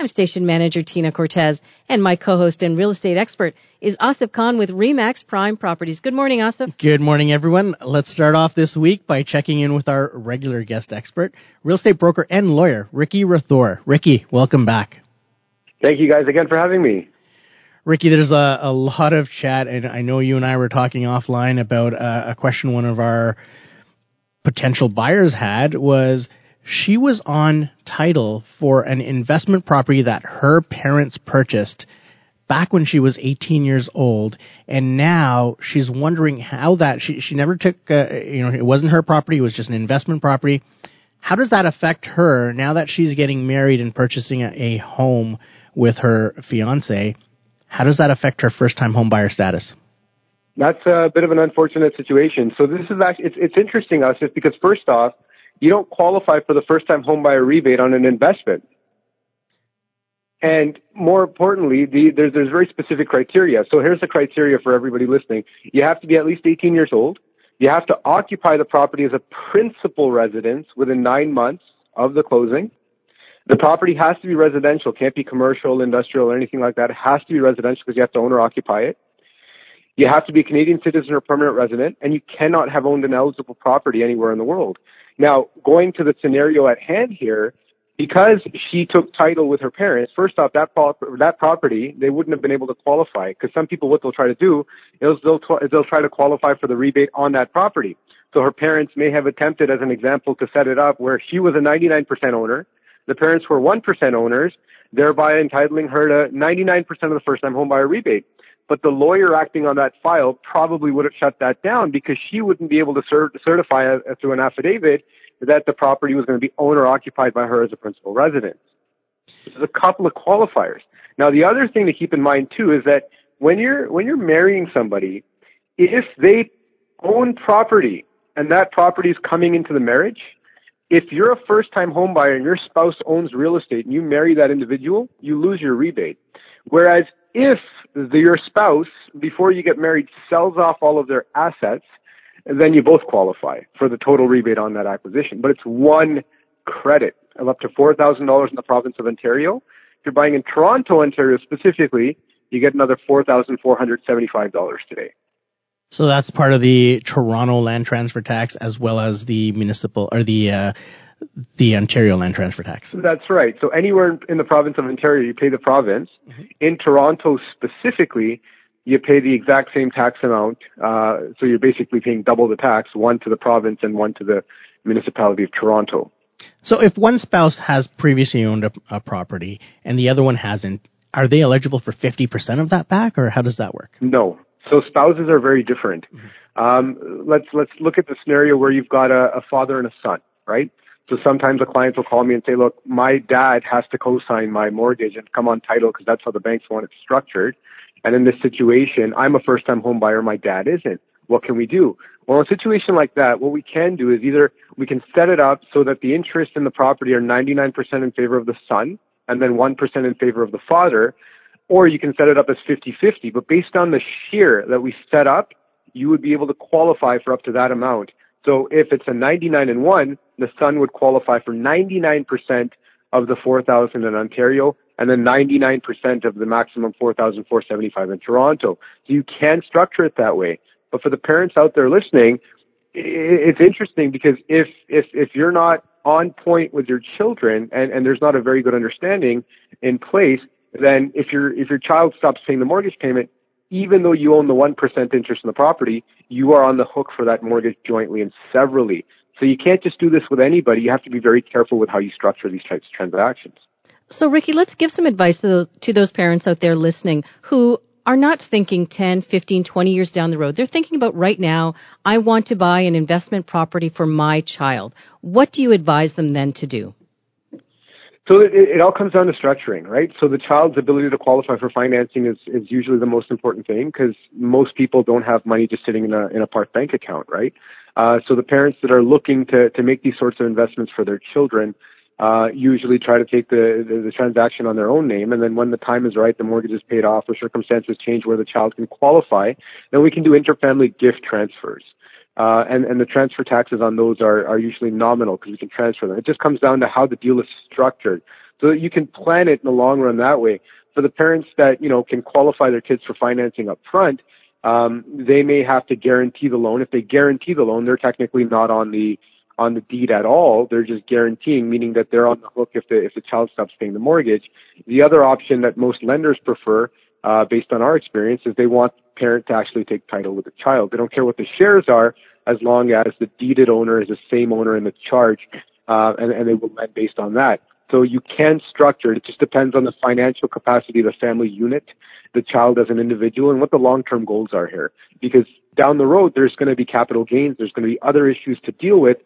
I'm station manager Tina Cortez and my co-host and real estate expert is Asif Khan with Remax Prime Properties. Good morning, Asif. Good morning, everyone. Let's start off this week by checking in with our regular guest expert, real estate broker and lawyer, Ricky Rathor. Ricky, welcome back. Thank you guys again for having me. Ricky, there's a, a lot of chat, and I know you and I were talking offline about uh, a question one of our potential buyers had was she was on title for an investment property that her parents purchased back when she was 18 years old, and now she's wondering how that she she never took uh, you know it wasn't her property, it was just an investment property. How does that affect her now that she's getting married and purchasing a, a home with her fiance? How does that affect her first time home buyer status? That's a bit of an unfortunate situation. So this is actually, it's, it's interesting, us, just because first off, you don't qualify for the first time home buyer rebate on an investment. And more importantly, the, there's, there's very specific criteria. So here's the criteria for everybody listening. You have to be at least 18 years old. You have to occupy the property as a principal residence within nine months of the closing. The property has to be residential, can't be commercial, industrial, or anything like that. It has to be residential because you have to own or occupy it. You have to be a Canadian citizen or permanent resident, and you cannot have owned an eligible property anywhere in the world. Now, going to the scenario at hand here, because she took title with her parents, first off, that that property they wouldn't have been able to qualify because some people what they'll try to do is they'll they'll try to qualify for the rebate on that property. So her parents may have attempted, as an example, to set it up where she was a 99% owner, the parents were 1% owners, thereby entitling her to 99% of the first time homebuyer rebate. But the lawyer acting on that file probably would have shut that down because she wouldn't be able to cert- certify through an affidavit that the property was going to be owner occupied by her as a principal residence. There's a couple of qualifiers. Now, the other thing to keep in mind too is that when you're when you're marrying somebody, if they own property and that property is coming into the marriage, if you're a first time home buyer and your spouse owns real estate and you marry that individual, you lose your rebate. Whereas if the, your spouse, before you get married, sells off all of their assets, then you both qualify for the total rebate on that acquisition. But it's one credit of up to $4,000 in the province of Ontario. If you're buying in Toronto, Ontario specifically, you get another $4,475 today. So that's part of the Toronto land transfer tax as well as the municipal or the uh, the Ontario land transfer tax. That's right. So anywhere in the province of Ontario, you pay the province. Mm-hmm. In Toronto specifically, you pay the exact same tax amount. Uh, so you're basically paying double the tax, one to the province and one to the municipality of Toronto. So if one spouse has previously owned a, a property and the other one hasn't, are they eligible for 50% of that back or how does that work? No. So spouses are very different. Mm-hmm. Um, let's let's look at the scenario where you've got a, a father and a son, right? So sometimes a client will call me and say, "Look, my dad has to co-sign my mortgage and come on title because that's how the banks want it structured." And in this situation, I'm a first-time home buyer, my dad isn't. What can we do? Well, in a situation like that, what we can do is either we can set it up so that the interest in the property are 99% in favor of the son and then 1% in favor of the father, or you can set it up as 50-50. But based on the share that we set up, you would be able to qualify for up to that amount. So if it's a 99 and 1, the son would qualify for 99% of the 4,000 in Ontario and then 99% of the maximum 4,475 in Toronto. So you can structure it that way. But for the parents out there listening, it's interesting because if, if, if you're not on point with your children and, and there's not a very good understanding in place, then if your if your child stops paying the mortgage payment, even though you own the one percent interest in the property, you are on the hook for that mortgage jointly and severally. So you can't just do this with anybody. You have to be very careful with how you structure these types of transactions. So Ricky, let's give some advice to to those parents out there listening who are not thinking 10, 15, 20 years down the road. They're thinking about right now, I want to buy an investment property for my child. What do you advise them then to do? So it, it all comes down to structuring, right? So the child's ability to qualify for financing is, is usually the most important thing because most people don't have money just sitting in a in a park bank account, right? Uh, so the parents that are looking to to make these sorts of investments for their children uh, usually try to take the, the the transaction on their own name, and then when the time is right, the mortgage is paid off, or circumstances change where the child can qualify, then we can do interfamily gift transfers. Uh, and, and the transfer taxes on those are, are usually nominal because we can transfer them. It just comes down to how the deal is structured so you can plan it in the long run that way. For the parents that, you know, can qualify their kids for financing up front, um, they may have to guarantee the loan. If they guarantee the loan, they're technically not on the, on the deed at all. They're just guaranteeing, meaning that they're on the hook if the, if the child stops paying the mortgage. The other option that most lenders prefer, uh, based on our experience, is they want parent to actually take title with the child. They don't care what the shares are as long as the deeded owner is the same owner in the charge, uh, and, and they will lend based on that. So you can structure it. It just depends on the financial capacity of the family unit, the child as an individual, and what the long-term goals are here. Because down the road, there's going to be capital gains. There's going to be other issues to deal with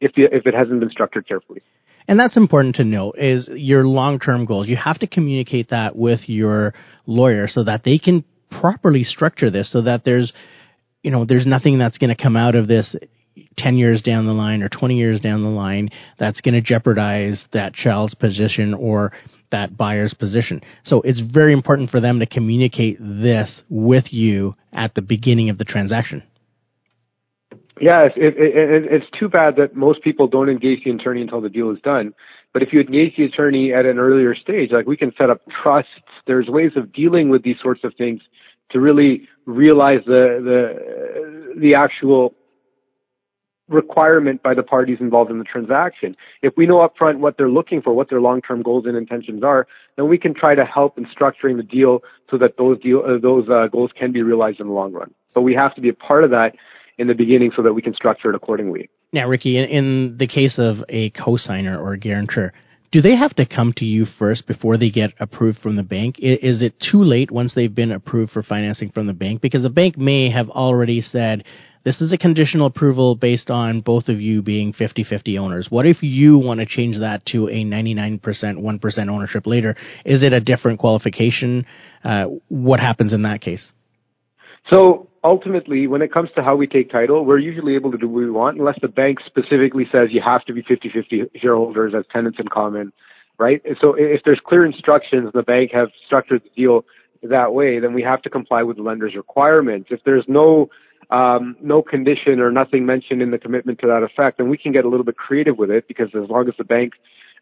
if the, if it hasn't been structured carefully. And that's important to note is your long-term goals. You have to communicate that with your lawyer so that they can properly structure this so that there's you know, there's nothing that's going to come out of this 10 years down the line or 20 years down the line that's going to jeopardize that child's position or that buyer's position. So it's very important for them to communicate this with you at the beginning of the transaction. Yeah, it, it, it, it's too bad that most people don't engage the attorney until the deal is done. But if you engage the attorney at an earlier stage, like we can set up trusts, there's ways of dealing with these sorts of things to really realize the the the actual requirement by the parties involved in the transaction. If we know upfront what they're looking for, what their long-term goals and intentions are, then we can try to help in structuring the deal so that those deal uh, those uh, goals can be realized in the long run. But we have to be a part of that in the beginning so that we can structure it accordingly. Now, Ricky, in, in the case of a cosigner or a guarantor, do they have to come to you first before they get approved from the bank? Is it too late once they've been approved for financing from the bank? Because the bank may have already said, this is a conditional approval based on both of you being 50-50 owners. What if you want to change that to a 99%, 1% ownership later? Is it a different qualification? Uh, what happens in that case? So ultimately, when it comes to how we take title, we're usually able to do what we want unless the bank specifically says you have to be 50-50 shareholders as tenants in common, right? So if there's clear instructions the bank have structured the deal that way, then we have to comply with the lender's requirements. If there's no um, no condition or nothing mentioned in the commitment to that effect, then we can get a little bit creative with it because as long as the bank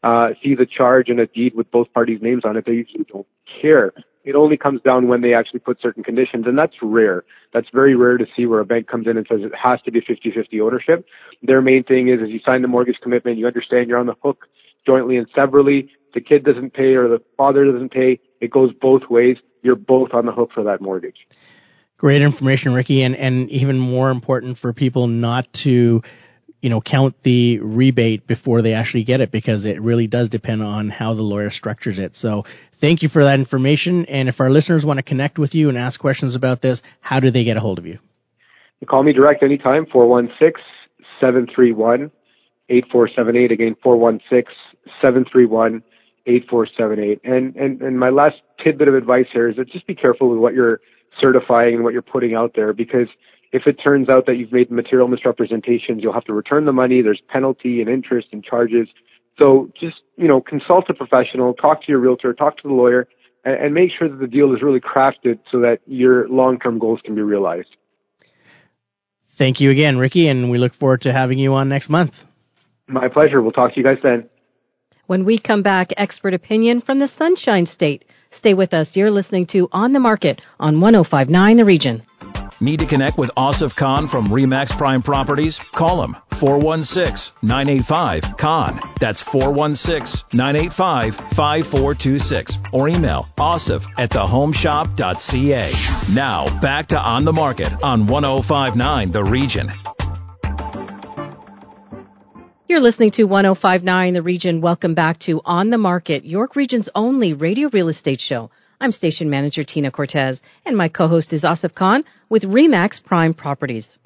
uh, sees a charge and a deed with both parties' names on it, they usually don't care. It only comes down when they actually put certain conditions, and that's rare. That's very rare to see where a bank comes in and says it has to be 50-50 ownership. Their main thing is, is you sign the mortgage commitment, you understand you're on the hook jointly and severally. The kid doesn't pay or the father doesn't pay. It goes both ways. You're both on the hook for that mortgage. Great information, Ricky, and, and even more important for people not to you know, count the rebate before they actually get it because it really does depend on how the lawyer structures it. So thank you for that information. And if our listeners want to connect with you and ask questions about this, how do they get a hold of you? You call me direct anytime, 416 731 8478. Again, 416 731 8478. And, and, and my last tidbit of advice here is that just be careful with what you're certifying and what you're putting out there because if it turns out that you've made material misrepresentations, you'll have to return the money. There's penalty and interest and charges. So just, you know, consult a professional, talk to your realtor, talk to the lawyer, and, and make sure that the deal is really crafted so that your long-term goals can be realized. Thank you again, Ricky, and we look forward to having you on next month. My pleasure. We'll talk to you guys then. When we come back, expert opinion from the Sunshine State. Stay with us. You're listening to On the Market on 1059 The Region. Need to connect with Asif Khan from Remax Prime Properties? Call him 416-985-KHAN. That's 416-985-5426. Or email asif at thehomeshop.ca. Now back to On the Market on 1059 The Region. You're listening to 1059 The Region. Welcome back to On the Market, York Region's only radio real estate show. I'm station manager Tina Cortez, and my co-host is Asif Khan with Remax Prime Properties.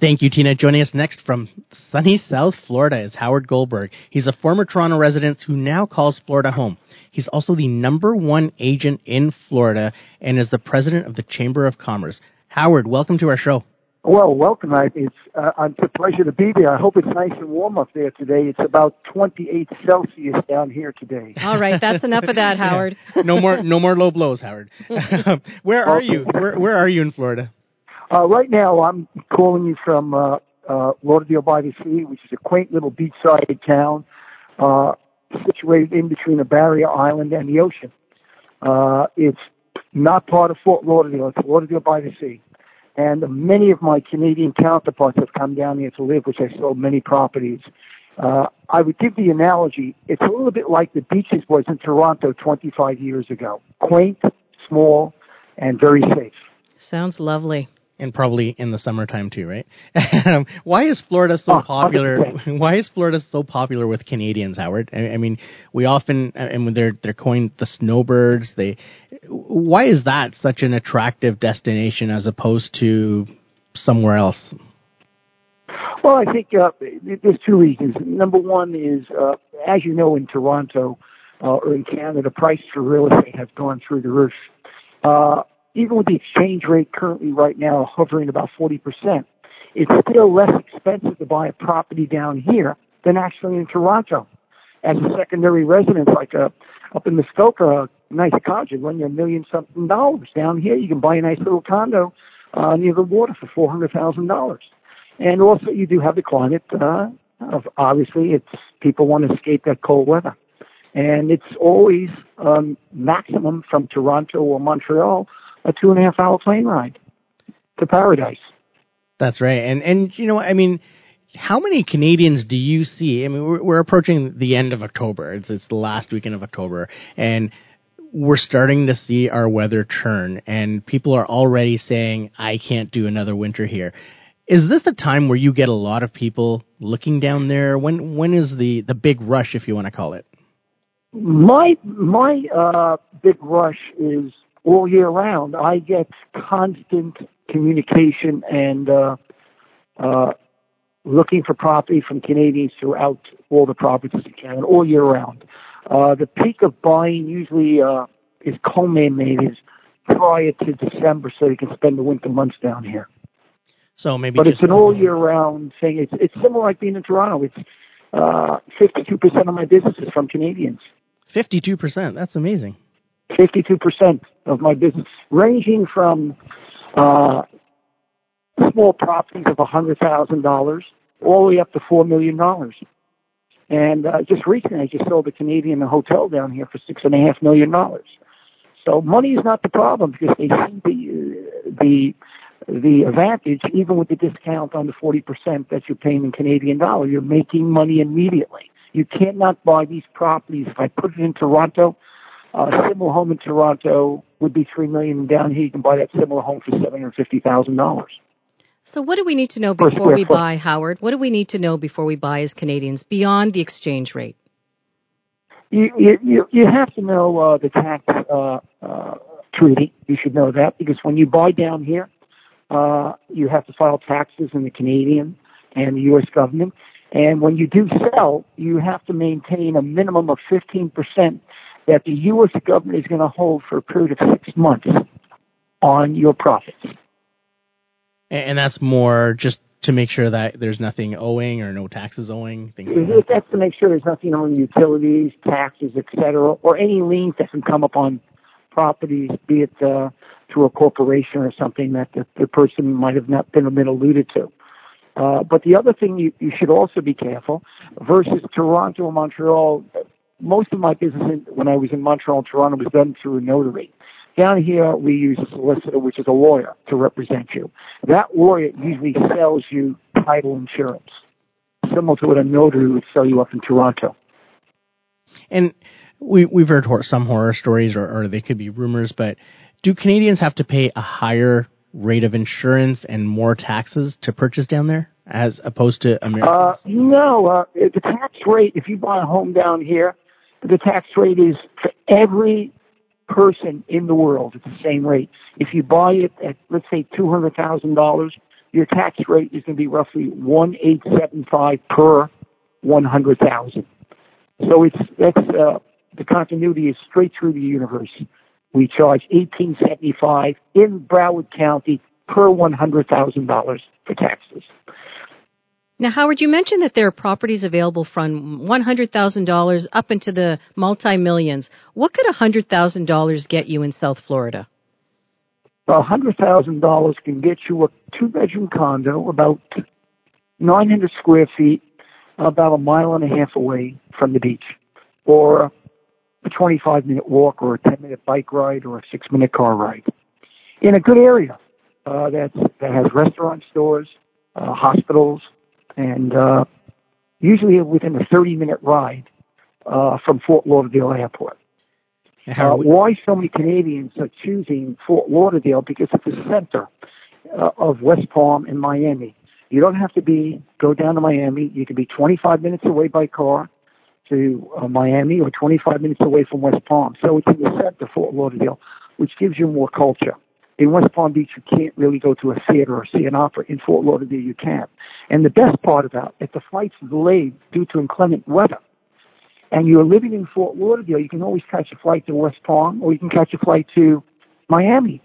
Thank you, Tina. Joining us next from sunny South Florida is Howard Goldberg. He's a former Toronto resident who now calls Florida home. He's also the number one agent in Florida and is the president of the Chamber of Commerce. Howard, welcome to our show. Well, welcome. It's, uh, it's a pleasure to be there. I hope it's nice and warm up there today. It's about 28 Celsius down here today. All right, that's enough of that, Howard. no more, no more low blows, Howard. where are you? Where, where are you in Florida? Uh, right now, I'm calling you from uh, uh, Lauderdale by the Sea, which is a quaint little beachside town uh, situated in between a barrier island and the ocean. Uh, it's not part of Fort Lauderdale. It's Lauderdale by the Sea. And many of my Canadian counterparts have come down here to live, which I sold many properties. Uh, I would give the analogy, it's a little bit like the Beaches was in Toronto 25 years ago. Quaint, small, and very safe. Sounds lovely and probably in the summertime too, right? Um, why is Florida so oh, popular? Why is Florida so popular with Canadians, Howard? I, I, mean, we often, and when they're they're coined the snowbirds, they. Why is that such an attractive destination as opposed to somewhere else? Well, I think uh, there's two reasons. Number one is, uh, as you know, in Toronto uh, or in Canada, prices for real estate have gone through the roof. Uh, even with the exchange rate currently right now hovering about 40%, it's still less expensive to buy a property down here than actually in Toronto. As a secondary residence, like uh, up in Muskoka, nice cottage would run you a million something dollars. Down here, you can buy a nice little condo uh, near the water for four hundred thousand dollars. And also, you do have the climate. Uh, of obviously, it's people want to escape that cold weather, and it's always um, maximum from Toronto or Montreal a two and a half hour plane ride to paradise. That's right. And, and, you know, I mean, how many Canadians do you see? I mean, we're, we're approaching the end of October. It's, it's the last weekend of October and we're starting to see our weather turn and people are already saying, I can't do another winter here. Is this the time where you get a lot of people looking down there? When when is the, the big rush, if you want to call it? My my uh, big rush is all year round. I get constant communication and uh, uh, looking for property from Canadians throughout all the provinces in Canada all year round. Uh, the peak of buying usually uh, is culminated prior to December, so they can spend the winter months down here. So maybe, but it's an all year round thing. It's it's similar like being in Toronto. It's uh, fifty two percent of my business is from Canadians. Fifty two percent. That's amazing. 52% of my business, ranging from uh, small properties of $100,000 all the way up to $4 million. And uh, just recently, I just sold a Canadian hotel down here for $6.5 million. So money is not the problem because they see the, the, the advantage, even with the discount on the 40% that you're paying in Canadian dollar, you're making money immediately. You cannot buy these properties. If I put it in Toronto, a similar home in Toronto would be three million. Down here, you can buy that similar home for seven hundred fifty thousand dollars. So, what do we need to know before we buy, Howard? What do we need to know before we buy as Canadians beyond the exchange rate? You you you have to know uh, the tax uh, uh, treaty. You should know that because when you buy down here, uh, you have to file taxes in the Canadian and the U.S. government. And when you do sell, you have to maintain a minimum of 15% that the U.S. government is going to hold for a period of six months on your profits. And that's more just to make sure that there's nothing owing or no taxes owing. Things like that. That's to make sure there's nothing on utilities, taxes, etc., or any liens that can come upon properties, be it uh, through a corporation or something that the, the person might have not been, been alluded to. Uh, but the other thing you, you should also be careful versus Toronto or Montreal, most of my business in, when I was in Montreal and Toronto was done through a notary. Down here, we use a solicitor, which is a lawyer, to represent you. That lawyer usually sells you title insurance, similar to what a notary would sell you up in Toronto. And we, we've heard some horror stories, or, or they could be rumors, but do Canadians have to pay a higher rate of insurance and more taxes to purchase down there? as opposed to Americans? Uh, no, uh, the tax rate, if you buy a home down here, the tax rate is for every person in the world at the same rate. If you buy it at, let's say, $200,000, your tax rate is going to be roughly one eight seven five per one hundred thousand. So it's that's uh, the continuity is straight through the universe. We charge eighteen seventy five in Broward County per one hundred thousand dollars for taxes. Now, Howard, you mentioned that there are properties available from $100,000 up into the multi millions. What could $100,000 get you in South Florida? Thousand dollars can get you a two bedroom condo about nine hundred square feet, about a mile and a half away from the beach, or a twenty five minute walk, or a ten minute bike ride, or a six minute car ride, in a good area uh, that has restaurant stores, uh, hospitals, and uh, usually within a thirty minute ride uh, from Fort Lauderdale Airport. Uh, why so many Canadians are choosing Fort Lauderdale? Because it's the center uh, of West Palm and Miami. You don't have to be go down to Miami. You can be 25 minutes away by car to uh, Miami, or 25 minutes away from West Palm. So it's in the center, Fort Lauderdale, which gives you more culture. In West Palm Beach, you can't really go to a theater or see an opera. In Fort Lauderdale, you can. And the best part about it, the flights delayed due to inclement weather and you're living in Fort Lauderdale, you can always catch a flight to West Palm or you can catch a flight to Miami.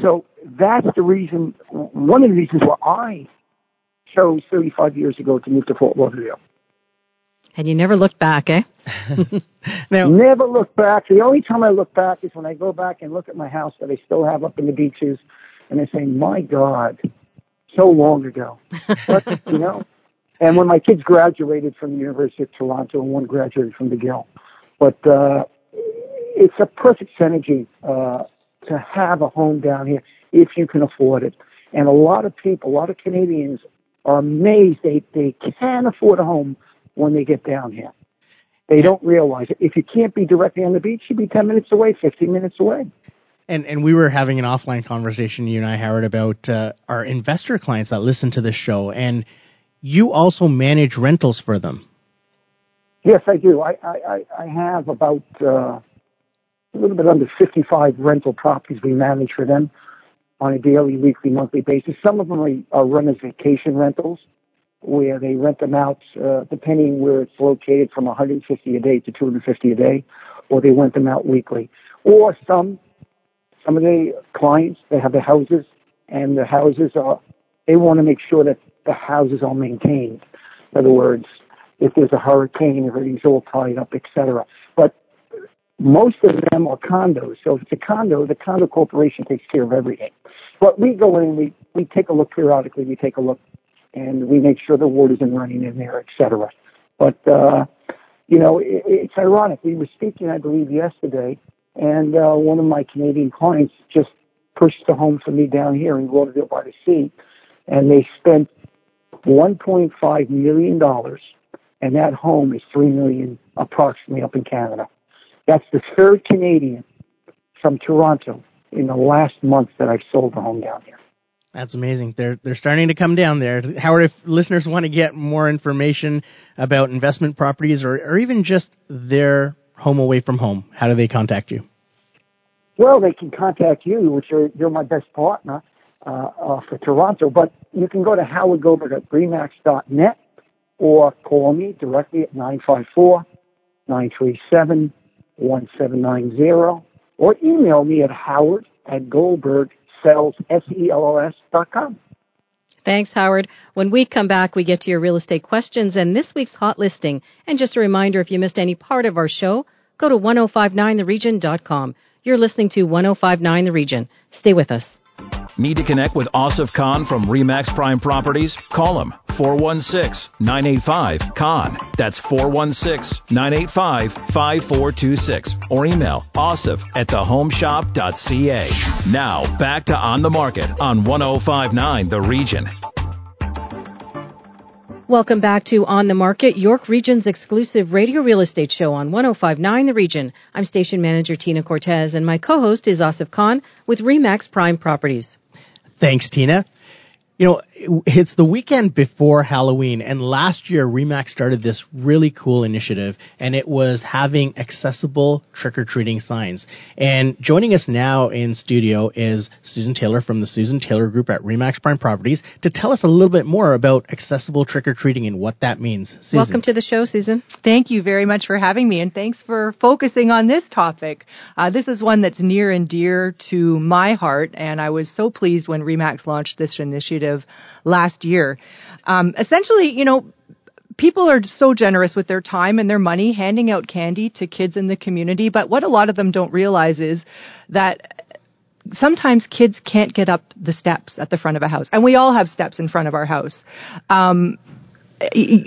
So that's the reason, one of the reasons why I chose 35 years ago to move to Fort Lauderdale. And you never looked back, eh? now, never look back. The only time I look back is when I go back and look at my house that I still have up in the beaches, and I say, "My God, so long ago." But you know, and when my kids graduated from the University of Toronto, and one graduated from McGill. But uh, it's a perfect synergy uh, to have a home down here if you can afford it. And a lot of people, a lot of Canadians are amazed they, they can afford a home when they get down here. They don't realize it. If you can't be directly on the beach, you would be 10 minutes away, 15 minutes away. And, and we were having an offline conversation, you and I, Howard, about uh, our investor clients that listen to this show. And you also manage rentals for them. Yes, I do. I, I, I have about uh, a little bit under 55 rental properties we manage for them on a daily, weekly, monthly basis. Some of them are, are run as vacation rentals where they rent them out uh, depending where it's located from 150 a day to 250 a day, or they rent them out weekly. Or some, some of the clients, they have the houses and the houses are, they want to make sure that the houses are maintained. In other words, if there's a hurricane, everything's all tied up, etc. But most of them are condos. So if it's a condo, the condo corporation takes care of everything. But we go in, we, we take a look periodically, we take a look and we make sure the water isn't running in there, etc. But, uh, you know, it, it's ironic. We were speaking, I believe, yesterday, and uh, one of my Canadian clients just purchased a home for me down here in Lauderdale by the Sea, and they spent $1.5 million, and that home is 3 million approximately up in Canada. That's the third Canadian from Toronto in the last month that I've sold a home down here. That's amazing. They're they're starting to come down there. Howard, if listeners want to get more information about investment properties or, or even just their home away from home, how do they contact you? Well, they can contact you, which are you're my best partner uh, uh, for Toronto. But you can go to Howard Goldberg at remax.net or call me directly at 954 937 1790 or email me at howard at goldbergsells, S-E-L-L-S dot com. Thanks, Howard. When we come back, we get to your real estate questions and this week's hot listing. And just a reminder, if you missed any part of our show, go to 1059theregion.com. You're listening to 1059 The Region. Stay with us. Need to connect with Asif Khan from Remax Prime Properties? Call him 416-985-KHAN. That's 416-985-5426. Or email asif at thehomeshop.ca. Now, back to On the Market on 1059 The Region. Welcome back to On the Market, York Region's exclusive radio real estate show on 1059 The Region. I'm station manager Tina Cortez and my co-host is Asif Khan with Remax Prime Properties. Thanks, Tina. You know, it's the weekend before Halloween, and last year Remax started this really cool initiative, and it was having accessible trick or treating signs. And joining us now in studio is Susan Taylor from the Susan Taylor Group at Remax Prime Properties to tell us a little bit more about accessible trick or treating and what that means. Susan. Welcome to the show, Susan. Thank you very much for having me, and thanks for focusing on this topic. Uh, this is one that's near and dear to my heart, and I was so pleased when Remax launched this initiative last year. Um, essentially, you know, people are so generous with their time and their money handing out candy to kids in the community, but what a lot of them don't realize is that sometimes kids can't get up the steps at the front of a house, and we all have steps in front of our house. Um,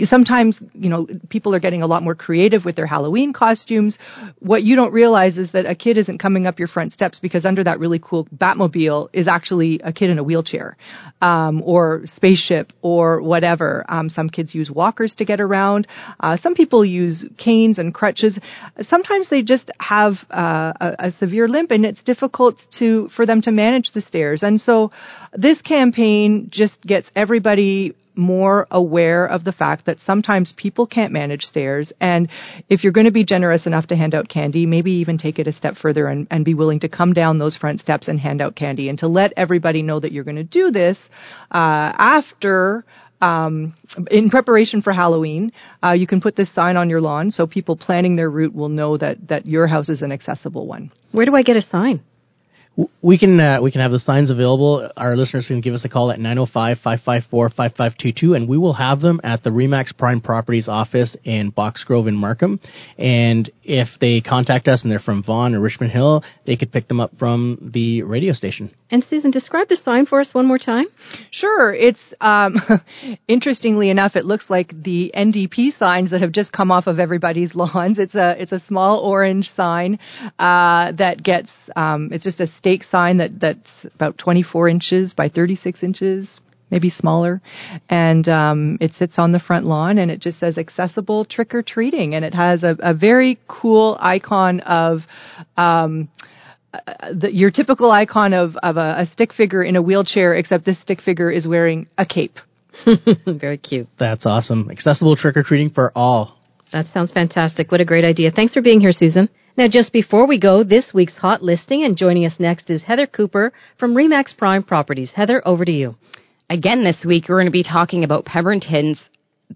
sometimes, you know, people are getting a lot more creative with their Halloween costumes. What you don't realize is that a kid isn't coming up your front steps because under that really cool Batmobile is actually a kid in a wheelchair, um, or spaceship or whatever. Um, some kids use walkers to get around. Uh, some people use canes and crutches. Sometimes they just have uh, a, a severe limp and it's difficult to, for them to manage the stairs. And so this campaign just gets everybody more aware of the fact that sometimes people can't manage stairs. And if you're going to be generous enough to hand out candy, maybe even take it a step further and, and be willing to come down those front steps and hand out candy and to let everybody know that you're going to do this uh, after um, in preparation for Halloween, uh, you can put this sign on your lawn so people planning their route will know that that your house is an accessible one. Where do I get a sign? We can uh, we can have the signs available. Our listeners can give us a call at 905-554-5522 and we will have them at the Remax Prime Properties office in Boxgrove in Markham. And if they contact us and they're from Vaughan or Richmond Hill, they could pick them up from the radio station. And Susan, describe the sign for us one more time. Sure. It's um, interestingly enough, it looks like the NDP signs that have just come off of everybody's lawns. It's a it's a small orange sign uh, that gets um, it's just a stake sign that that's about 24 inches by 36 inches, maybe smaller, and um, it sits on the front lawn and it just says accessible trick or treating, and it has a, a very cool icon of. Um, uh, the, your typical icon of, of a, a stick figure in a wheelchair, except this stick figure is wearing a cape. Very cute. That's awesome. Accessible trick or treating for all. That sounds fantastic. What a great idea. Thanks for being here, Susan. Now, just before we go, this week's hot listing, and joining us next is Heather Cooper from Remax Prime Properties. Heather, over to you. Again, this week, we're going to be talking about Pemberton's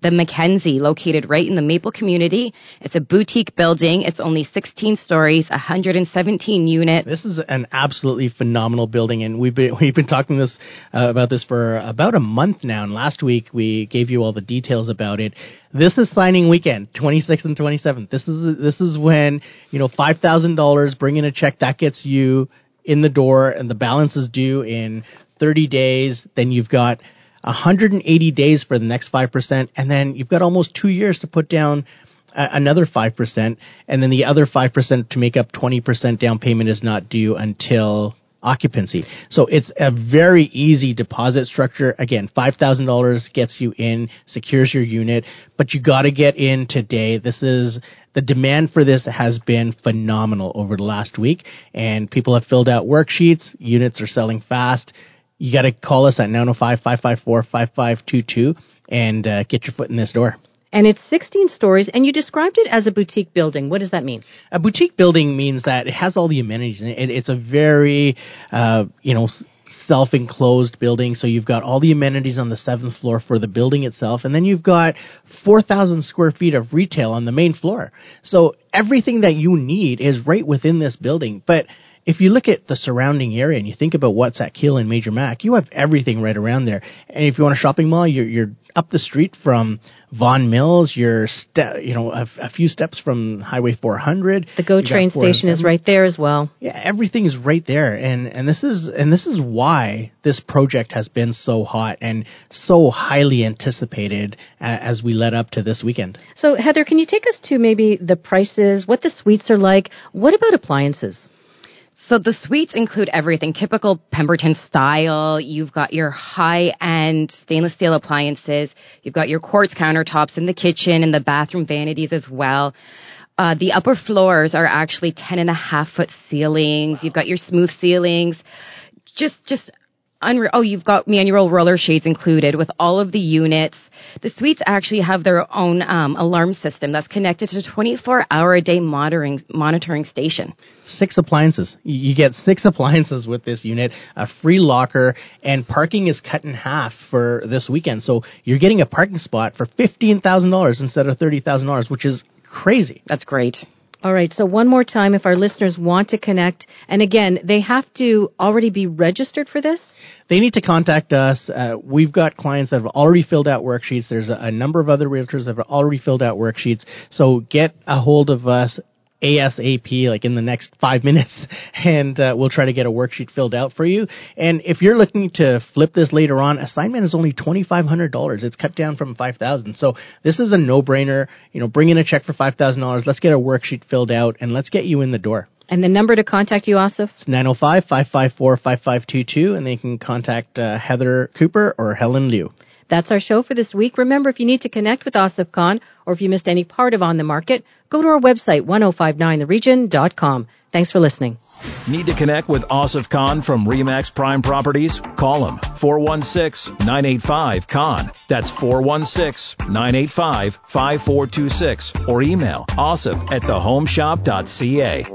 the Mackenzie, located right in the Maple community. It's a boutique building. It's only 16 stories, 117 units. This is an absolutely phenomenal building, and we've been we've been talking this uh, about this for about a month now. And last week we gave you all the details about it. This is signing weekend, 26th and 27th. This is this is when you know five thousand dollars, bring in a check that gets you in the door, and the balance is due in 30 days. Then you've got 180 days for the next 5%, and then you've got almost two years to put down another 5%, and then the other 5% to make up 20% down payment is not due until occupancy. So it's a very easy deposit structure. Again, $5,000 gets you in, secures your unit, but you got to get in today. This is the demand for this has been phenomenal over the last week and people have filled out worksheets. Units are selling fast you got to call us at 905-554-5522 and uh, get your foot in this door. And it's 16 stories, and you described it as a boutique building. What does that mean? A boutique building means that it has all the amenities. It, it's a very, uh, you know, self-enclosed building. So you've got all the amenities on the seventh floor for the building itself, and then you've got 4,000 square feet of retail on the main floor. So everything that you need is right within this building. But if you look at the surrounding area and you think about what's at Keele and Major Mac, you have everything right around there. And if you want a shopping mall, you're, you're up the street from Vaughan Mills. You're, ste- you know, a, a, few steps from Highway 400. The GO train station is right there as well. Yeah, everything is right there. And, and this is, and this is why this project has been so hot and so highly anticipated as we led up to this weekend. So Heather, can you take us to maybe the prices, what the suites are like? What about appliances? So the suites include everything, typical Pemberton style. You've got your high end stainless steel appliances. You've got your quartz countertops in the kitchen and the bathroom vanities as well. Uh, the upper floors are actually 10 and a half foot ceilings. You've got your smooth ceilings. Just, just unreal. Oh, you've got manual roller shades included with all of the units. The suites actually have their own um, alarm system that's connected to a 24 hour a day monitoring monitoring station. Six appliances. You get six appliances with this unit, a free locker, and parking is cut in half for this weekend. So you're getting a parking spot for $15,000 instead of $30,000, which is crazy. That's great. All right. So one more time, if our listeners want to connect, and again, they have to already be registered for this. They need to contact us. Uh, we've got clients that have already filled out worksheets. There's a, a number of other realtors that have already filled out worksheets. So get a hold of us ASAP, like in the next five minutes, and uh, we'll try to get a worksheet filled out for you. And if you're looking to flip this later on, assignment is only twenty five hundred dollars. It's cut down from five thousand. So this is a no brainer. You know, bring in a check for five thousand dollars. Let's get a worksheet filled out, and let's get you in the door. And the number to contact you, Asif? It's 905-554-5522, and they can contact uh, Heather Cooper or Helen Liu. That's our show for this week. Remember, if you need to connect with Asif Khan or if you missed any part of On the Market, go to our website, 1059theregion.com. Thanks for listening. Need to connect with Asif Khan from Remax Prime Properties? Call him 416-985-KHAN. That's 416-985-5426 or email asif at thehomeshop.ca.